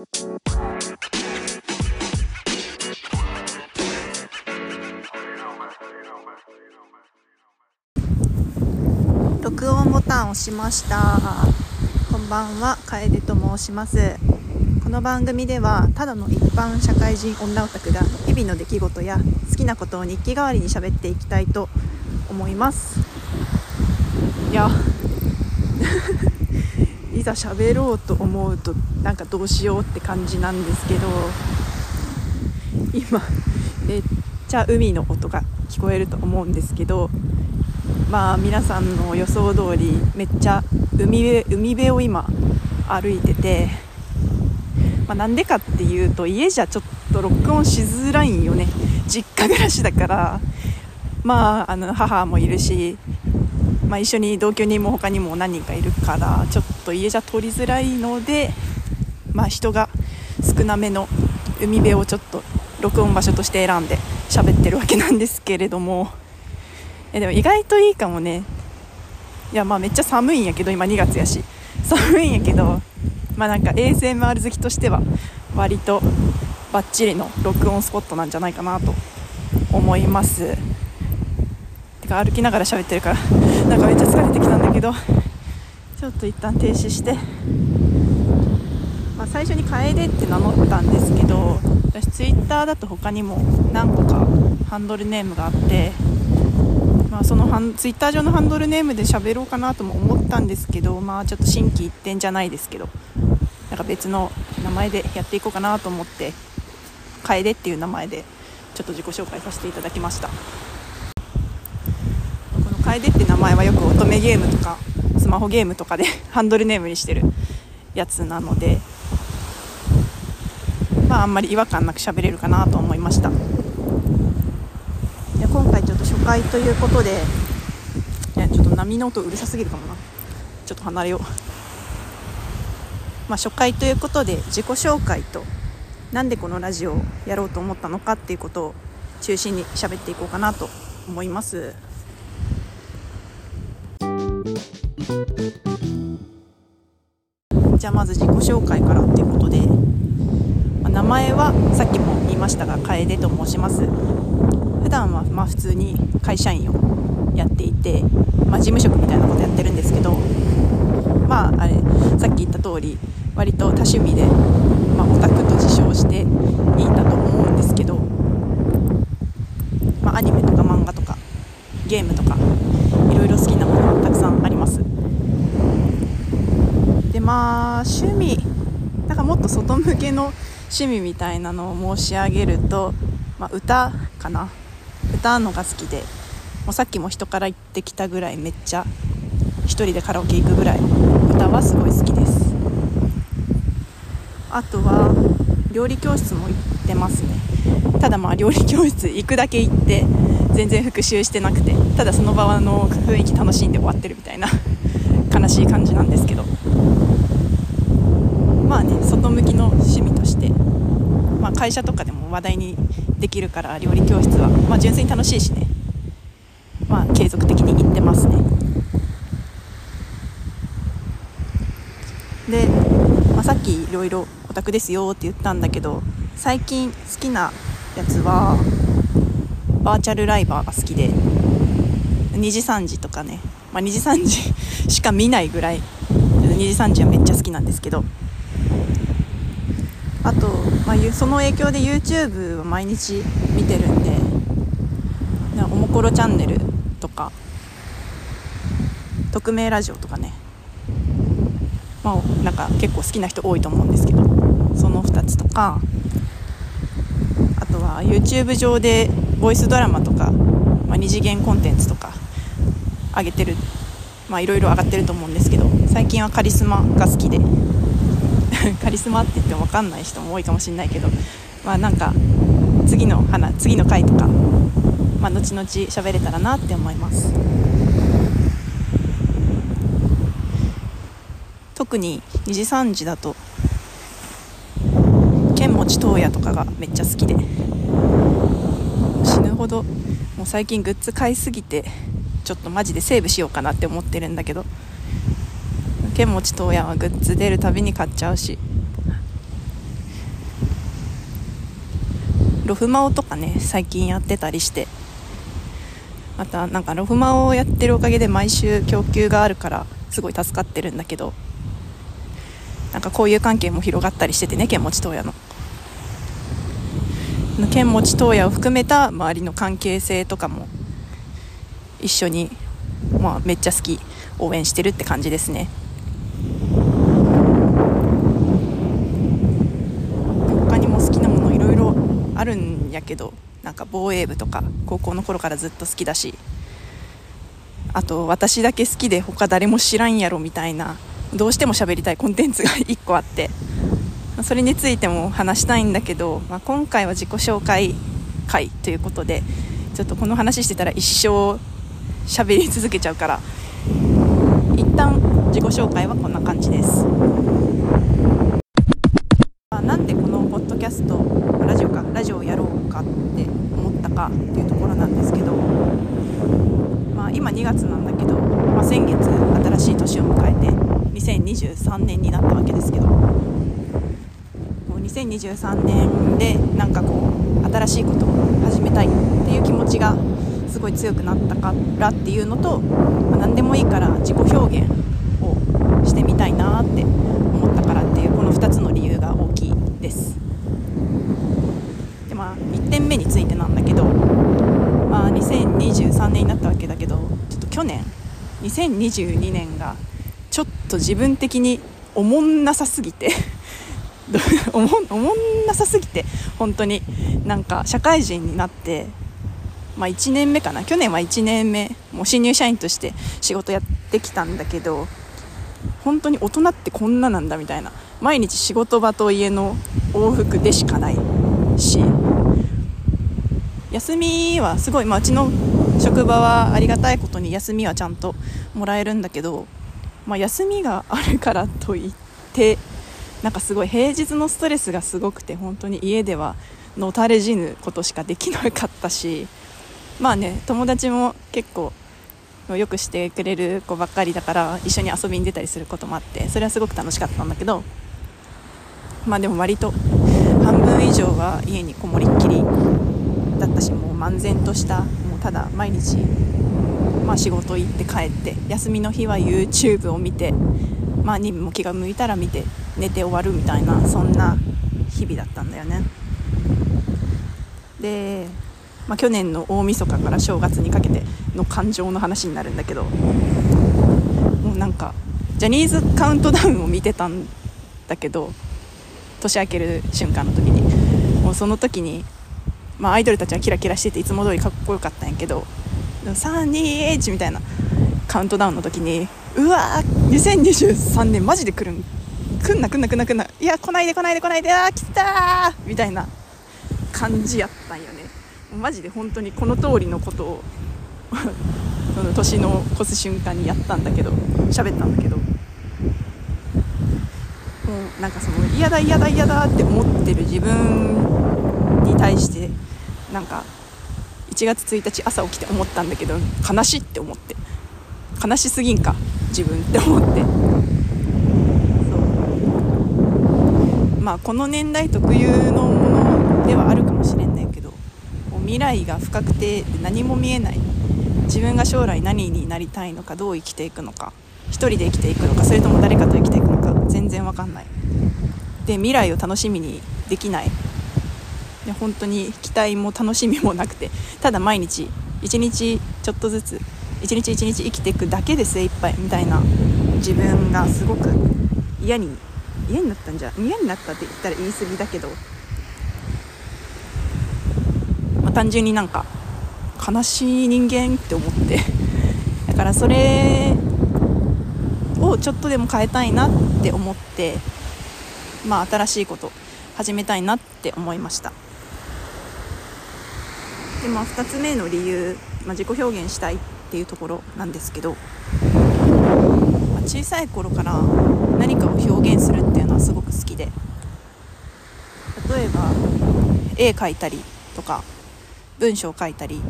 録音ボタンを押しました。こんばんは楓と申します。この番組ではただの一般社会人女オタクが日々の出来事や好きなことを日記代わりに喋っていきたいと思います。いや。いざ喋ろうと思うとなんかどうしようって感じなんですけど今めっちゃ海の音が聞こえると思うんですけどまあ皆さんの予想通りめっちゃ海辺海辺を今歩いてて、まあ、なんでかっていうと家じゃちょっと録音しづらいんよね。実家暮らしだから。まああの母もいるし、まあ、一緒に同居人も他にも何人かいるからちょっと家じゃ撮りづらいので、まあ、人が少なめの海辺をちょっと録音場所として選んで喋ってるわけなんですけれども。えでも意外といいかもね。いやまあめっちゃ寒いんやけど今2月やし。寒いんやけどまあなんか ASMR 好きとしては割とバッチリの録音スポットなんじゃないかなと思います。か歩きながら喋ってるからなんかめっちゃ疲れてきたんだけどちょっと一旦停止してまあ、最初に楓って名乗ったんですけど私ツイッターだと他にも何個かハンドルネームがあってまあ、そのハンツイッター上のハンドルネームで喋ろうかなとも思ったんですけど、まあ、ちょっと心機一転じゃないですけどなんか別の名前でやっていこうかなと思って楓っていう名前でちょっと自己紹介させていただきました。楓って名前はよく乙女ゲームとかスマホゲームとかで ハンドルネームにしてるやつなのでまああんまり違和感なく喋れるかなと思いました。で今回ちょっと初回ということでいやちょっと波の音うるさすぎるかもな。ちょっと離れよう。まあ初回ということで自己紹介となんでこのラジオをやろうと思ったのかっていうことを中心に喋っていこうかなと思います。ゃあまず自己紹介からっていうことで、まあ、名前はさっきも言いましたが楓と申します。普段はま普通に会社員をやっていて、まあ、事務職みたいなことやってるんですけどまああれさっき言った通り割と多趣味で、まあ、オタクと自称していいんだと思うんですけど、まあ、アニメとか漫画とかゲームとかいろいろ好きなものたくさんありますで趣味。なんかもっと外向けの趣味みたいなのを申し上げると、まあ、歌かな。歌うのが好きでもうさっきも人から言ってきたぐらいめっちゃ1人でカラオケ行くぐらい歌はすごい好きです。あとは料理教室も行ってますね。ただまあ料理教室行くだけ行って全然復習してなくてただその場の雰囲気楽しんで終わってるみたいな 悲しい感じなんですけどまあね外向きの趣味として、まあ、会社とかでも話題にできるから料理教室は、まあ、純粋に楽しいしね、まあ、継続的に行ってますね。で、まあ、さっきいろいろオタクですよって言ったんだけど最近好きなやつはバーチャルライバーが好きで2時3時とかね、まあ、2時3時しか見ないぐらい2時3時はめっちゃ好きなんですけどあと、まあ、その影響で YouTube を毎日見てるんでおもころチャンネルとか匿名ラジオとかね。まあなんか結構好きな人多いと思うんですけどその2つとかあとは YouTube 上でボイスドラマとか、まあ、二次元コンテンツとか上げてるまあいろいろ上がってると思うんですけど最近はカリスマが好きで カリスマって言っても分かんない人も多いかもしれないけどまあなんか次の花次の回とか、まあ、後々喋れたらなって思います。特に2時3時だと剣持東也とかがめっちゃ好きで死ぬほどもう最近グッズ買いすぎてちょっとマジでセーブしようかなって思ってるんだけど剣持東也はグッズ出るたびに買っちゃうし。ロフマオとかね最近やってたりして。またなんかロフマオをやってるおかげで毎週供給があるからすごい助かってるんだけど。なんか交友関係も広がったりしててね剣持東野の。剣持東野を含めた周りの関係性とかも一緒に、まあ、めっちゃ好き応援してるって感じですね他にも好きなものいろいろあるんやけどなんか防衛部とか高校の頃からずっと好きだしあと私だけ好きで他誰も知らんやろみたいなどうしても喋りたいコンテンツが 1個あってそれについても話したいんだけど、まあ、今回は自己紹介会ということでちょっとこの話してたら一生喋り続けちゃうから一旦自己紹介はこんな感じです、まあ、なんでこのポッドキャストラジオかラジオをやろうかって思ったかっていうところなんですけど、まあ、今2月なんだけど、まあ、先月新しい年を迎えて2023年になったわけですけど2023年でなんかこう新しいことを始めたいっていう気持ちがすごい強くなったからっていうのと、まあ、何でもいいから自己表現をしてみたいなって思ったからっていうこの2つの理由が大きいですでまあ1点目についてなんだけどまあ2023年になったわけだけどちょっと去年2022年がちょっと自分的におもんなさすぎておもおもんなさすぎて本当に。なんか社会人になってまあ、1年目かな。去年は1年目もう新入社員として仕事やってきたんだけど本当に大人ってこんななんだみたいな。毎日仕事場と家の往復でしかないし。休みはすごい、まあ、うちの職場はありがたいことに休みはちゃんともらえるんだけど、まあ、休みがあるからといってなんかすごい平日のストレスがすごくて本当に家ではのたれ死ぬことしかできなかったし まあね友達も結構よくしてくれる子ばっかりだから一緒に遊びに出たりすることもあってそれはすごく楽しかったんだけどまあでも割と半分以上は家にこもりっきりだったしもう漫然としたもうただ毎日、まあ、仕事行って帰って休みの日は YouTube を見てまあにも気が向いたら見て寝て終わるみたいなそんな日々だったんだよね。でまあ、去年の大晦日から正月にかけての感情の話になるんだけどもうなんかジャニーズカウントダウンを見てたんだけど年明ける瞬間の時に。もうその時に、まあ、アイドルたちはキラキラしてていつも通りかっこよかったんやけど321みたいなカウントダウンの時にうわー2023年マジで来るん？来んな来んな来んな来んな。いや来ないで来ないで来ないであー来たー。みたいな感じやったんよね。マジで本当にこの通りのことを その年の越す瞬間にやったんだけど喋ったんだけど。もうなんかその嫌だ嫌だ嫌だって思ってる自分に対してなんか1月1日朝起きて思ったんだけど悲しいって思って。悲しすぎんか。自分って思って。そう。まあこの年代特有のものではあるかもしれないけど未来が不確定で何も見えない自分が将来何になりたいのかどう生きていくのか1人で生きていくのかそれとも誰かと生きていくのか全然わかんない。で未来を楽しみにできない。で本当に期待も楽しみもなくてただ毎日一日ちょっとずつ一日一日生きていくだけで精一杯みたいな自分がすごく嫌に嫌になったんじゃ嫌になったって言ったら言い過ぎだけどまあ、単純になんか悲しい人間って思って だからそれをちょっとでも変えたいなって思ってまあ新しいこと始めたいなって思いました。でまあ2つ目の理由、まあ、自己表現したいってっていうところなんですけど、まあ、小さい頃から何かを表現するっていうのはすごく好きで例えば絵描いたりとか文章を書いたり、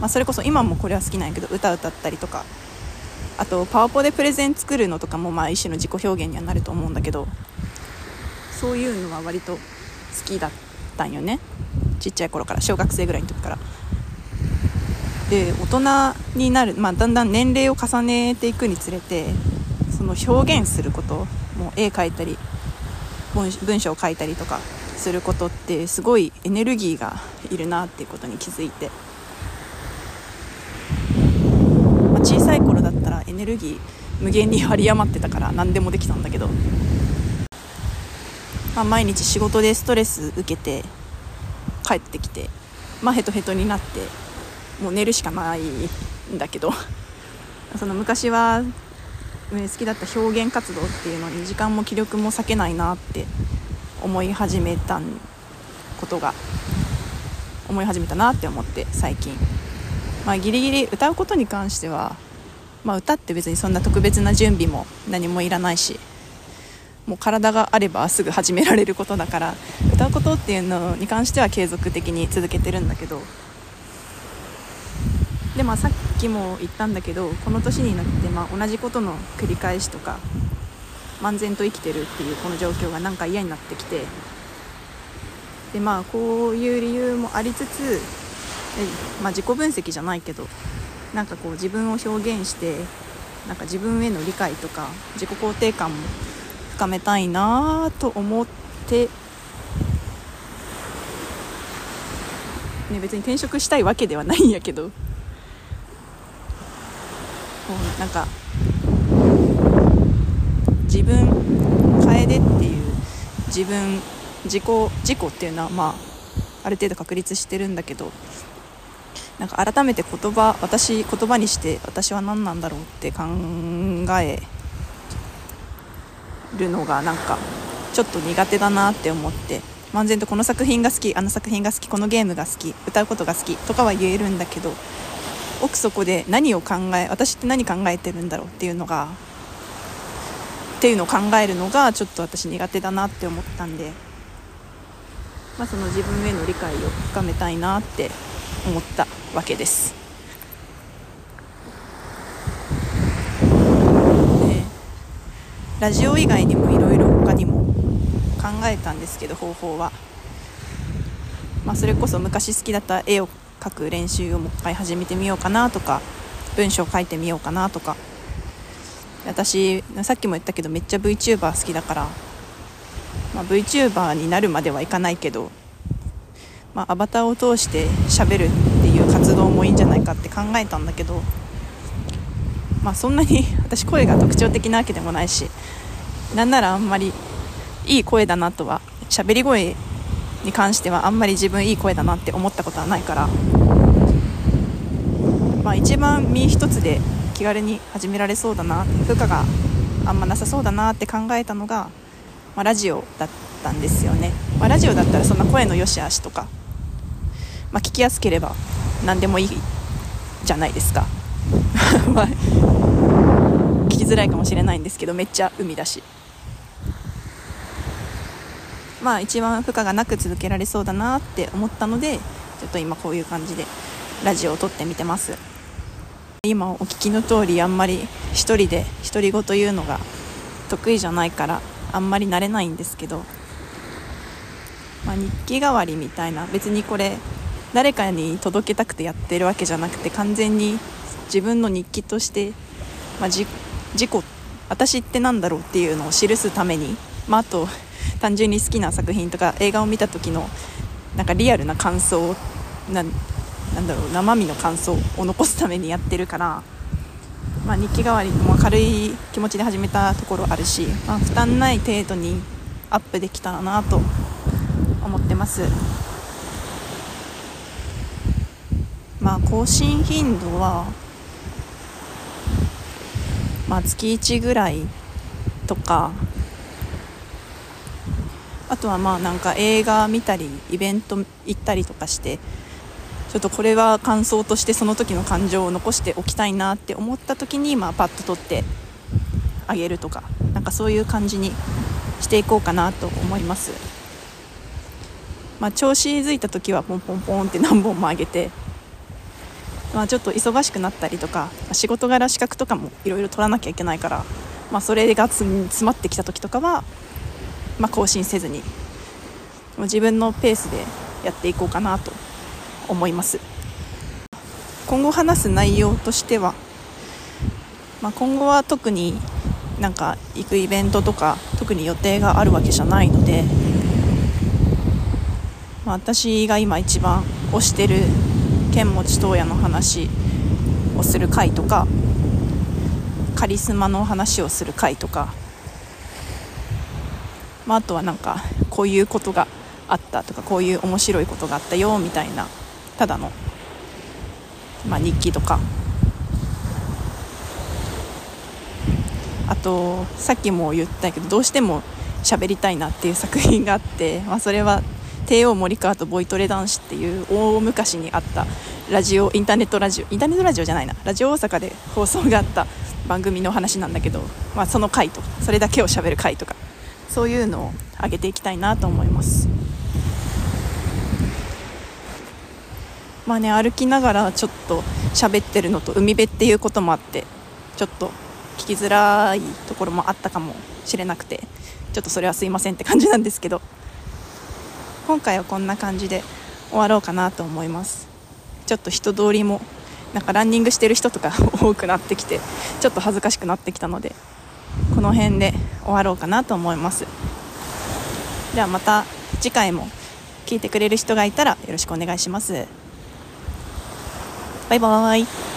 まあ、それこそ今もこれは好きなんやけど歌歌ったりとかあとパワポでプレゼン作るのとかもまあ一種の自己表現にはなると思うんだけどそういうのは割と好きだったんよね。ちっちゃい頃から小学生ぐらいの時から。で大人になる、まあ、だんだん年齢を重ねていくにつれてその表現することもう絵描いたり文章を書いたりとかすることってすごいエネルギーがいるなっていうことに気づいて、まあ、小さい頃だったらエネルギー無限に張り余ってたから何でもできたんだけど、まあ、毎日仕事でストレス受けて帰ってきて、まあ、ヘトヘトになってもう寝るしかないんだけど その昔は好きだった表現活動っていうのに時間も気力も割けないなって思い始めたことが思い始めたなって思って最近。まあギリギリ歌うことに関してはまあ歌って別にそんな特別な準備も何もいらないしもう体があればすぐ始められることだから歌うことっていうのに関しては継続的に続けてるんだけどでまあさっきも言ったんだけどこの年になってまあ同じことの繰り返しとか漫然と生きてるっていうこの状況がなんか嫌になってきてでまあこういう理由もありつつまあ、自己分析じゃないけどなんかこう自分を表現してなんか自分への理解とか自己肯定感も深めたいなと思って、ね、別に転職したいわけではないんやけどこうなんか自分楓っていう自分自己自己っていうのはまあある程度確立してるんだけどなんか改めて言葉私言葉にして私は何なんだろうって考えるのがなんかちょっと苦手だなって思って漫然とこの作品が好きあの作品が好きこのゲームが好き歌うことが好きとかは言えるんだけど奥底で何を考え私って何考えてるんだろうっていうのがっていうのを考えるのがちょっと私苦手だなって思ったんで、まあ、その自分への理解を深めたいなって思ったわけです。ラジオ以外にもいろいろ他にも考えたんですけど方法は、まあ、それこそ昔好きだった絵を描く練習をもう一回始めてみようかなとか文章書いてみようかなとか。私さっきも言ったけどめっちゃ VTuber 好きだから、まあ、VTuber になるまではいかないけど、まあ、アバターを通して喋るっていう活動もいいんじゃないかって考えたんだけど、まあ、そんなに 私声が特徴的なわけでもないしなんならあんまりいい声だなとは喋り声に関してはあんまり自分いい声だなって思ったことはないから、まあ、一番身一つで気軽に始められそうだな負荷があんまなさそうだなって考えたのが、まあ、ラジオだったんですよね、まあ、ラジオだったらそんな声の良し悪しとか、まあ、聞きやすければ何でもいいじゃないですか。聞きづらいかもしれないんですけどめっちゃ海だし。まあ一番負荷がなく続けられそうだなって思ったのでちょっと今こういう感じでラジオを撮ってみてます。今お聞きの通りあんまり一人で独り言言うのが得意じゃないからあんまり慣れないんですけど、まあ、日記代わりみたいな別にこれ誰かに届けたくてやってるわけじゃなくて完全に自分の日記として、まあ、自己私って何だろうっていうのを記すために、まあ、あと単純に好きな作品とか映画を見た時のなんかリアルな感想ななんだろう生身の感想を残すためにやってるから、まあ、日記代わりも軽い気持ちで始めたところあるし、まあ、負担ない程度にアップできたらなと思ってます。まあ、更新頻度は、まあ、月1ぐらいとかあとはまあなんか映画見たりイベント行ったりとかしてちょっとこれは感想としてその時の感情を残しておきたいなって思った時に、まあ、パッと撮ってあげるとかなんかそういう感じにしていこうかなと思います、まあ、調子づいた時はポンポンポンって何本も上げて、まあ、ちょっと忙しくなったりとか仕事柄資格とかもいろいろ取らなきゃいけないから、まあ、それが詰まってきた時とかは、まあ、更新せずに自分のペースでやっていこうかなと思います。今後話す内容としては、まあ、今後は特になんか行くイベントとか特に予定があるわけじゃないので、まあ、私が今一番推してる剣持東也の話をする回とかカリスマの話をする回とか、まあ、あとはなんかこういうことがあったとかこういう面白いことがあったよみたいなただの、まあ、日記とか。あとさっきも言ったけどどうしても喋りたいなっていう作品があって、まあ、それは帝王森川とボイトレ男子っていう大昔にあったラジオインターネットラジオインターネットラジオじゃないな。ラジオ大阪で放送があった番組の話なんだけど、まあ、その回とかそれだけを喋る回とか。そういうのを上げていきたいなと思います。まあね歩きながらちょっと喋ってるのと海辺っていうこともあってちょっと聞きづらいところもあったかもしれなくてちょっとそれはすいませんって感じなんですけど今回はこんな感じで終わろうかなと思います。ちょっと人通りもなんかランニングしてる人とか多くなってきてちょっと恥ずかしくなってきたのでこの辺で終わろうかなと思います。ではまた次回も聞いてくれる人がいたらよろしくお願いします。バイバーイ。